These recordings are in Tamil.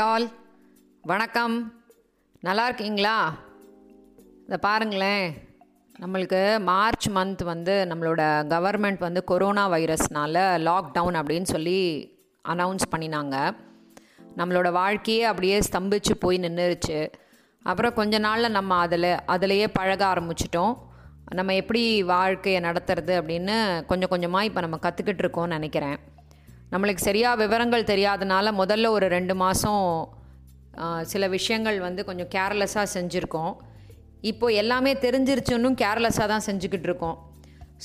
ஆல் வணக்கம். நல்லா இருக்கீங்களா? இதை பாருங்களேன். நம்மளுக்கு மார்ச் மந்த் வந்து நம்மளோட கவர்மெண்ட் வந்து கொரோனா வைரஸ்னால லாக்டவுன் அப்படின்னு சொல்லி அனௌன்ஸ் பண்ணினாங்க. நம்மளோட வாழ்க்கையே அப்படியே ஸ்தம்பிச்சு போய் நின்றுருச்சு அப்புறம் கொஞ்ச நாளில் நம்ம அதில் அதிலையே பழக ஆரம்பிச்சிட்டோம். நம்ம எப்படி வாழ்க்கையை நடத்துறது அப்படின்னு கொஞ்சம் கொஞ்சமாக இப்போ நம்ம கற்றுக்கிட்டு இருக்கோம்னு நினைக்கிறேன். நம்மளுக்கு சரியாக விவரங்கள் தெரியாதனால முதல்ல ஒரு ரெண்டு மாதம் சில விஷயங்கள் வந்து கொஞ்சம் கேர்லெஸ்ஸாக செஞ்சுருக்கோம். இப்போ எல்லாமே தெரிஞ்சிருச்சுன்னு கேர்லெஸ்ஸாக தான் செஞ்சுக்கிட்டு இருக்கோம்.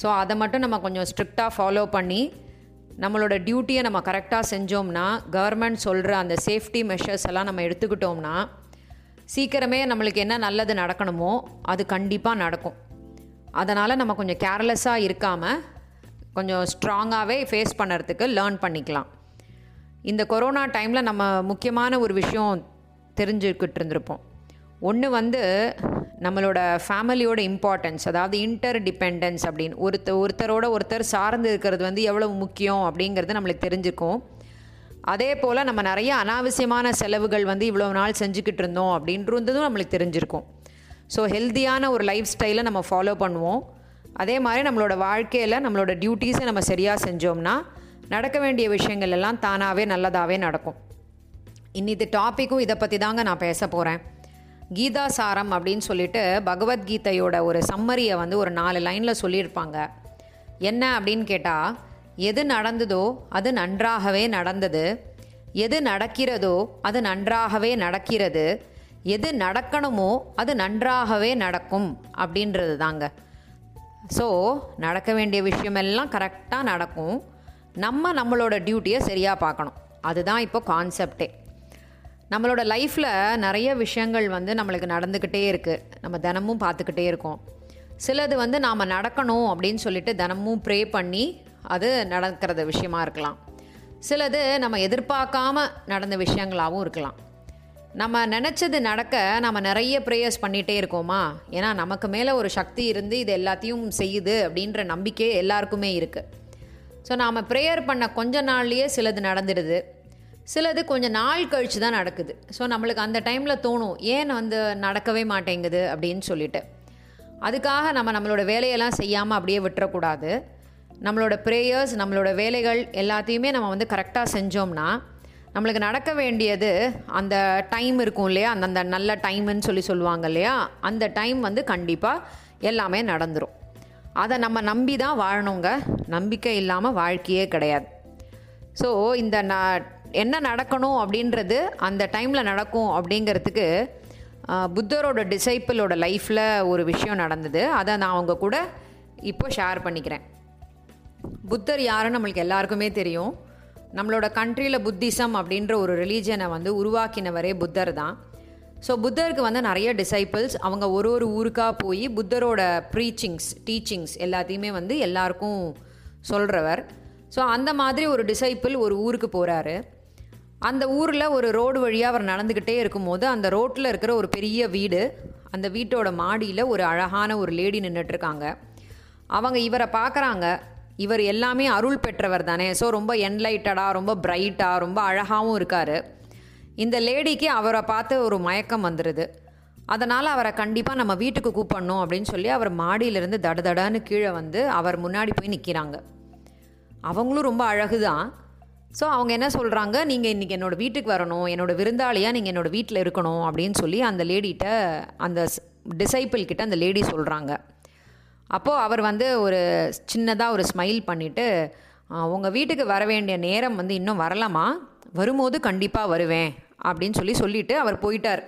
ஸோ அதை மட்டும் நம்ம கொஞ்சம் ஸ்ட்ரிக்டாக ஃபாலோ பண்ணி நம்மளோட டியூட்டியை நம்ம கரெக்டாக செஞ்சோம்னா கவர்மெண்ட் சொல்கிற அந்த சேஃப்டி மெஷர்ஸ் எல்லாம் நம்ம எடுத்துக்கிட்டோம்னா சீக்கிரமே நம்மளுக்கு என்ன நல்லது நடக்கணுமோ அது கண்டிப்பாக நடக்கும். அதனால் நம்ம கொஞ்சம் கேர்லெஸ்ஸாக இருக்காமல் கொஞ்சம் ஸ்ட்ராங்காகவே ஃபேஸ் பண்ணுறதுக்கு லேர்ன் பண்ணிக்கலாம். இந்த கொரோனா டைமில் நம்ம முக்கியமான ஒரு விஷயம் தெரிஞ்சுக்கிட்டு இருந்திருப்போம். ஒன்று வந்து நம்மளோட ஃபேமிலியோட இம்பார்ட்டன்ஸ் அதாவது இன்டர் டிபெண்டன்ஸ் அப்படின்னு. ஒருத்தர் ஒருத்தரோட ஒருத்தர் சார்ந்து இருக்கிறது வந்து எவ்வளவு முக்கியம் அப்படிங்கிறது நம்மளுக்கு தெரிஞ்சுக்கும். அதே போல் நம்ம நிறைய அனாவசியமான செலவுகள் வந்து இவ்வளோ நாள் செஞ்சுக்கிட்டு இருந்தோம் அப்படின்றதும் நம்மளுக்கு தெரிஞ்சிருக்கும். ஸோ ஹெல்த்தியான ஒரு லைஃப் ஸ்டைலை நம்ம ஃபாலோ பண்ணுவோம். அதே மாதிரி நம்மளோட வாழ்க்கையில் நம்மளோட டியூட்டீஸை நம்ம சரியாக செஞ்சோம்னா நடக்க வேண்டிய விஷயங்கள் எல்லாம் தானாகவே நல்லதாகவே நடக்கும். இன்னிது டாப்பிக்கும் இதை பற்றி தாங்க நான் பேச போகிறேன் கீதா சாரம் அப்படின்னு சொல்லிட்டு பகவத்கீதையோட ஒரு சம்மரியை வந்து ஒரு நாலு லைனில் சொல்லியிருப்பாங்க. என்ன அப்படின்னு கேட்டால் எது நடந்ததோ அது நன்றாகவே நடந்தது. எது நடக்கிறதோ அது நன்றாகவே நடக்கிறது. எது நடக்கணுமோ அது நன்றாகவே நடக்கும் அப்படின்றது தாங்க ஸோ நடக்க வேண்டிய விஷயமெல்லாம் கரெக்டாக நடக்கும். நம்ம நம்மளோட டியூட்டியை சரியாக பார்க்கணும். அதுதான் இப்போ கான்செப்டே நம்மளோட லைஃப்பில் நிறைய விஷயங்கள் வந்து நம்மளுக்கு நடந்துக்கிட்டே இருக்குது நம்ம தினமும் பார்த்துக்கிட்டே இருக்கோம். சிலது வந்து நாம் நடக்கணும் அப்படின்னு சொல்லிட்டு தினமும் ப்ரே பண்ணி அது நடக்கிறது விஷயமா இருக்கலாம். சிலது நம்ம எதிர்பார்க்காம நடந்த விஷயங்களாகவும் இருக்கலாம். நம்ம நினச்சது நடக்க நம்ம நிறைய ப்ரேயர்ஸ் பண்ணிகிட்டே இருக்கோமா? ஏன்னா நமக்கு மேலே ஒரு சக்தி இருந்து இது எல்லாத்தையும் செய்யுது அப்படின்ற நம்பிக்கை எல்லாருக்குமே இருக்குது ஸோ நாம் ப்ரேயர் பண்ண கொஞ்ச நாள்லேயே சிலது நடந்துடுது. சிலது கொஞ்சம் நாள் கழித்து தான் நடக்குது. ஸோ நம்மளுக்கு அந்த டைமில் தோணும் ஏன் வந்து நடக்கவே மாட்டேங்குது அப்படின்னு சொல்லிட்டு. அதுக்காக நம்ம நம்மளோட வேலையெல்லாம் செய்யாமல் அப்படியே விட்டுறக்கூடாது. நம்மளோட ப்ரேயர்ஸ் நம்மளோட வேலைகள் எல்லாத்தையுமே நம்ம வந்து கரெக்டாக செஞ்சோம்னா நம்மளுக்கு நடக்க வேண்டியது அந்த டைம் இருக்கும் இல்லையா? அந்தந்த நல்ல டைம்னு சொல்லி சொல்லுவாங்க இல்லையா? அந்த டைம் வந்து கண்டிப்பாக எல்லாமே நடந்துடும் அதை நம்ம நம்பி தான் வாழணுங்க. நம்பிக்கை இல்லாமல் வாழ்க்கையே கிடையாது. ஸோ இந்த ந என்ன நடக்கணும் அப்படின்றது அந்த டைமில் நடக்கும் அப்படிங்கிறதுக்கு புத்தரோட டிசைப்பிளோட லைஃப்பில் ஒரு விஷயம் நடந்தது. அதை நான் அவங்க கூட இப்போ ஷேர் பண்ணிக்கிறேன். புத்தர் யாருன்னு நம்மளுக்கு எல்லாருக்குமே தெரியும். நம்மளோட கண்ட்ரியில் புத்திசம் அப்படின்ற ஒரு ரிலீஜனை வந்து உருவாக்கினவரே புத்தர் தான். ஸோ புத்தருக்கு வந்து நிறைய டிசைபிள்ஸ் அவங்க ஒரு ஒரு ஊருக்காக போய் புத்தரோட ப்ரீச்சிங்ஸ் டீச்சிங்ஸ் எல்லாத்தையுமே வந்து எல்லாருக்கும் சொல்கிறவர் ஸோ அந்த மாதிரி ஒரு டிசைப்பிள் ஒரு ஊருக்கு போகிறாரு அந்த ஊரில் ஒரு ரோடு வழியாக அவர் நடந்துக்கிட்டே இருக்கும்போது அந்த ரோட்டில் இருக்கிற ஒரு பெரிய வீடு அந்த வீட்டோட மாடியில் ஒரு அழகான ஒரு லேடி நின்றுட்டுருக்காங்க அவங்க இவரை பார்க்குறாங்க. இவர் எல்லாமே அருள் பெற்றவர் தானே. ஸோ ரொம்ப என்லைட்டடாக ரொம்ப பிரைட்டாக ரொம்ப அழகாகவும் இருக்கார். இந்த லேடிக்கு அவரை பார்த்து ஒரு மயக்கம் வந்துடுது அதனால் அவரை கண்டிப்பாக நம்ம வீட்டுக்கு கூப்பிடணும் அப்படின்னு சொல்லி அவர் மாடியிலிருந்து தட தடன்னு கீழே வந்து அவர் முன்னாடி போய் நிற்கிறாங்க அவங்களும் ரொம்ப அழகு தான் ஸோ அவங்க என்ன சொல்கிறாங்க நீங்கள் இன்றைக்கி என்னோடய வீட்டுக்கு வரணும் என்னோடய விருந்தாளியாக நீங்கள் என்னோடய வீட்டில் இருக்கணும் அப்படின்னு சொல்லி அந்த லேடிகிட்ட அந்த டிசைப்பிள் கிட்ட அந்த லேடி சொல்கிறாங்க அப்போது அவர் வந்து ஒரு சின்னதாக ஒரு ஸ்மைல் பண்ணிவிட்டு உங்கள் வீட்டுக்கு வர வேண்டிய நேரம் வந்து இன்னும் வரலாமா? வரும்போது கண்டிப்பாக வருவேன். அப்படின்னு சொல்லி சொல்லிவிட்டு அவர் போயிட்டார்.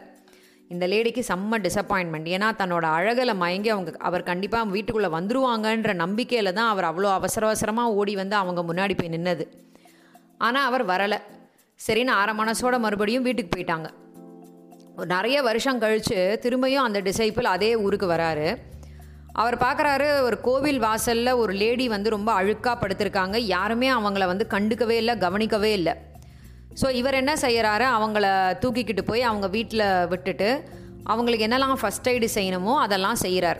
இந்த லேடிக்கு செம்ம டிசப்பாயின்மெண்ட் ஏன்னா தன்னோட அழகில் மயங்கி அவங்க அவர் கண்டிப்பாக வீட்டுக்குள்ளே வந்துருவாங்கன்ற நம்பிக்கையில் தான் அவர் அவ்வளோ அவசர அவசரமாக ஓடி வந்து அவங்க முன்னாடி போய் நின்னது. ஆனால் அவர் வரலை. சரின்னு அரை மனசோட மறுபடியும் வீட்டுக்கு போயிட்டாங்க. நிறைய வருஷம் கழித்து திரும்பியும் அந்த டிசைப்பிள் அதே ஊருக்கு வராரு. அவர் பார்க்குறாரு ஒரு கோவில் வாசலில் ஒரு லேடி வந்து ரொம்ப அழுக்காக படுத்திருக்காங்க. யாருமே அவங்கள வந்து கண்டுக்கவே இல்லை கவனிக்கவே இல்லை. ஸோ இவர் என்ன செய்கிறாரு அவங்கள தூக்கிக்கிட்டு போய் அவங்க வீட்டில் விட்டுட்டு அவங்களுக்கு என்னெல்லாம் ஃபஸ்ட் எய்டு செய்யணுமோ அதெல்லாம் செய்கிறார்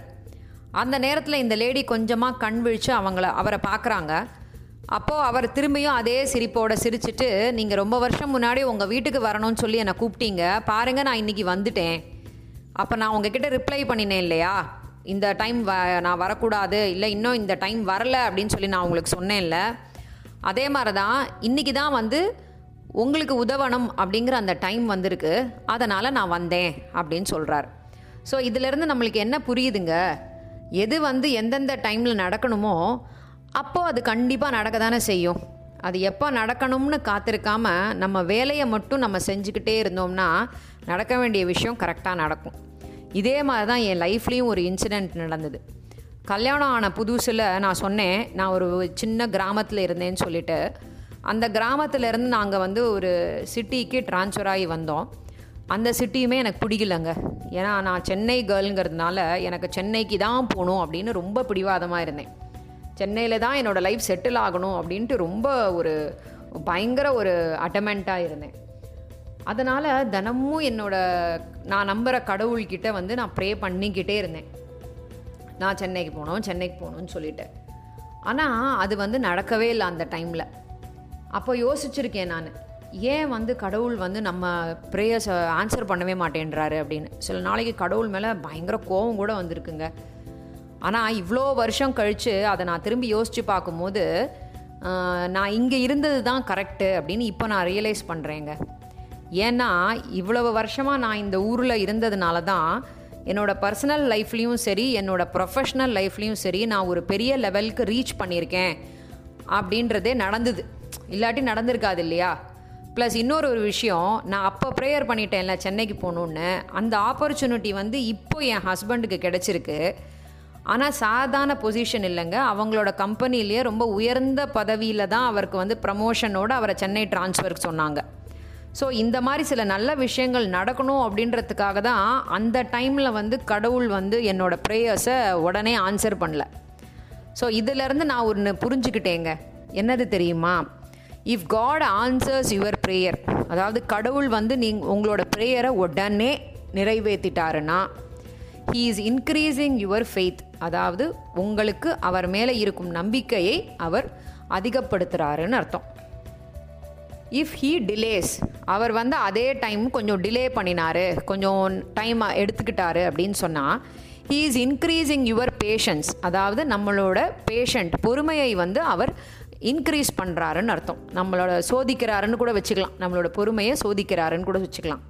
அந்த நேரத்தில் இந்த லேடி கொஞ்சமாக கண் விழித்து அவங்கள அவரை பார்க்குறாங்க அப்போது அவர் திரும்பியும் அதே சிரிப்போட சிரிச்சுட்டு நீங்கள் ரொம்ப வருஷம் முன்னாடி உங்கள் வீட்டுக்கு வரணும்னு சொல்லி என்னை கூப்பிட்டீங்க. பாருங்கள் நான் இன்றைக்கி வந்துட்டேன். அப்போ நான் உங்ககிட்ட ரிப்ளை பண்ணினேன் இல்லையா? இந்த டைம் வ நான் வரக்கூடாது இல்லை இன்னும் இந்த டைம் வரல அப்படின்னு சொல்லி நான் உங்களுக்கு சொன்னேன்ல. அதே மாதிரி தான் இன்றைக்கி தான் வந்து உங்களுக்கு உதவணும் அப்படிங்கிற அந்த டைம் வந்திருக்கு. அதனால் நான் வந்தேன் அப்படின்னு சொல்கிறார் ஸோ இதிலேருந்து நம்மளுக்கு என்ன புரியுதுங்க? எது வந்து எந்தெந்த டைமில் நடக்கணுமோ அப்போது அது கண்டிப்பாக நடக்க தானே செய்யும். அது எப்போ நடக்கணும்னு காத்திருக்காம நம்ம வேலையை மட்டும் நம்ம செஞ்சுக்கிட்டே இருந்தோம்னா நடக்க வேண்டிய விஷயம் கரெக்டாக நடக்கும். இதே மாதிரி தான் என் லைஃப்லேயும் ஒரு இன்சிடெண்ட் நடந்தது. கல்யாணம் ஆன புதுசில் நான் சொன்னேன் நான் ஒரு சின்ன கிராமத்தில் இருந்தேன்னு சொல்லிட்டு. அந்த கிராமத்துலேருந்து நாங்கள் வந்து ஒரு சிட்டிக்கு ட்ரான்ஸ்ஃபர் ஆகி வந்தோம். அந்த சிட்டியுமே எனக்கு பிடிக்கலங்க. ஏன்னா நான் சென்னை கேர்ளுங்கிறதுனால எனக்கு சென்னைக்கு தான் போகணும் அப்படின்னு ரொம்ப பிடிவாதமாக இருந்தேன். சென்னையில் தான் என்னோடய லைஃப் செட்டில் ஆகணும் அப்படின்ட்டு ரொம்ப ஒரு பயங்கர ஒரு அட்டமெண்ட்டாக இருந்தேன். அதனால் தினமும் என்னோட நான் நம்புகிற கடவுள்கிட்ட வந்து நான் ப்ரே பண்ணிக்கிட்டே இருந்தேன். நான் சென்னைக்கு போகணும் சென்னைக்கு போகணும்னு சொல்லிட்டு. ஆனால் அது வந்து நடக்கவே இல்லை அந்த டைமில் அப்போ யோசிச்சிருக்கேன் நான். ஏன் வந்து கடவுள் வந்து நம்ம ப்ரேயர்ஸை ஆன்சர் பண்ணவே மாட்டேன்றாரு அப்படின்னு. சில நாளைக்கு கடவுள் மேலே பயங்கர கோபம் கூட வந்திருக்குங்க. ஆனால் இவ்வளோ வருஷம் கழித்து அதை நான் திரும்பி யோசித்து பார்க்கும்போது நான் இங்கே இருந்தது தான் கரெக்டு அப்படின்னு இப்போ நான் ரியலைஸ் பண்ணுறேங்க ஏன்னா இவ்வளவு வருஷமாக நான் இந்த ஊரில் இருந்ததுனால தான் என்னோட பர்சனல் லைஃப்லேயும் சரி என்னோட ப்ரொஃபஷ்னல் லைஃப்லேயும் சரி நான் ஒரு பெரிய லெவலுக்கு ரீச் பண்ணியிருக்கேன் அப்படின்றதே நடந்தது. இல்லாட்டி நடந்திருக்காது இல்லையா? ப்ளஸ் இன்னொரு ஒரு விஷயம் நான் அப்போ ப்ரேயர் பண்ணிட்டேன்ல சென்னைக்கு போகணுன்னு அந்த ஆப்பர்ச்சுனிட்டி வந்து இப்போ என் ஹஸ்பண்டுக்கு கிடச்சிருக்கு. ஆனால் சாதாரண பொசிஷன் இல்லைங்க. அவங்களோட கம்பெனிலேயே ரொம்ப உயர்ந்த பதவியில் தான் அவருக்கு வந்து ப்ரமோஷனோடு அவரை சென்னை டிரான்ஸ்ஃபருக்கு சொன்னாங்க. ஸோ இந்த மாதிரி சில நல்ல விஷயங்கள் நடக்கணும் அப்படின்றதுக்காக தான் அந்த டைமில் வந்து கடவுள் வந்து என்னோட ப்ரேயர்ஸை உடனே ஆன்சர் பண்ணல. ஸோ இதிலேருந்து நான் ஒன்று புரிஞ்சுக்கிட்டேங்க. என்னது தெரியுமா? If God answers your prayer அதாவது கடவுள் வந்து நீங் உங்களோட ப்ரேயரை உடனே நிறைவேற்றிட்டாருன்னா he is increasing your faith அதாவது உங்களுக்கு அவர் மேலே இருக்கும் நம்பிக்கையை அவர் அதிகப்படுத்துகிறாருன்னு அர்த்தம். இஃப் ஹீ டிலேஸ் அவர் வந்து அதே டைம் கொஞ்சம் டிலே பண்ணினாரு. கொஞ்சம் டைம் எடுத்துக்கிட்டாரு அப்படின்னு சொன்னால் he is increasing your patience அதாவது நம்மளோட பேஷண்ட் பொறுமையை வந்து அவர் இன்க்ரீஸ் பண்ணுறாருன்னு அர்த்தம். நம்மளோட சோதிக்கிறாருன்னு கூட வச்சுக்கலாம். நம்மளோட பொறுமையை சோதிக்கிறாருன்னு கூட வச்சுக்கலாம்.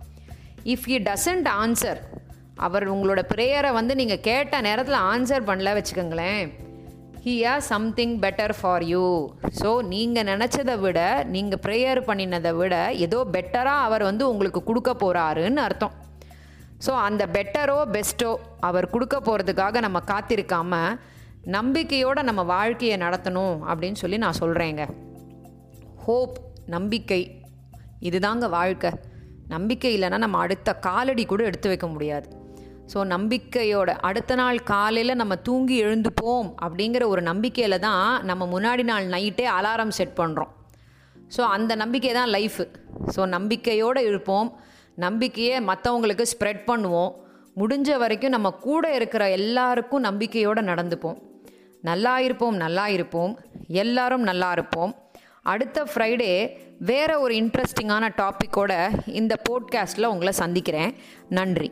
இஃப் ஹி டசன்ட் ஆன்சர் அவர் உங்களோட ப்ரேயரை வந்து நீங்கள் கேட்ட நேரத்தில் ஆன்சர் பண்ணல வச்சுக்கோங்களேன். He's something better for you so நீங்கள் நினச்சதை விட நீங்கள் ப்ரேயர் பண்ணினதை விட ஏதோ பெட்டராக அவர் வந்து உங்களுக்கு கொடுக்க போகிறாருன்னு அர்த்தம். ஸோ அந்த பெட்டரோ பெஸ்ட்டோ அவர் கொடுக்க போகிறதுக்காக நம்ம காத்திருக்காம நம்பிக்கையோடு நம்ம வாழ்க்கையை நடத்தணும் அப்படின்னு சொல்லி நான் சொல்கிறேங்க ஹோப் நம்பிக்கை இதுதாங்க வாழ்க்கை. நம்பிக்கை இல்லைன்னா நம்ம அடுத்த காலடி கூட எடுத்து வைக்க முடியாது. ஸோ நம்பிக்கையோட அடுத்த நாள் காலையில் நம்ம தூங்கி எழுந்துப்போம் அப்படிங்கிற ஒரு நம்பிக்கையில் தான் நம்ம முன்னாடி நாள் நைட்டே அலாரம் செட் பண்ணுறோம் ஸோ அந்த நம்பிக்கை தான் லைஃபு ஸோ நம்பிக்கையோடு இருப்போம். நம்பிக்கையை மற்றவங்களுக்கு ஸ்ப்ரெட் பண்ணுவோம். முடிஞ்ச வரைக்கும் நம்ம கூட இருக்கிற எல்லாருக்கும் நம்பிக்கையோடு நடந்துப்போம். நல்லா இருப்போம் நல்லா இருப்போம். எல்லாரும் நல்லா இருப்போம். அடுத்த ஃப்ரைடே வேற ஒரு இன்ட்ரெஸ்டிங்கான டாப்பிக்கோட இந்த போட்காஸ்ட்டில் உங்களை சந்திக்கிறேன். நன்றி.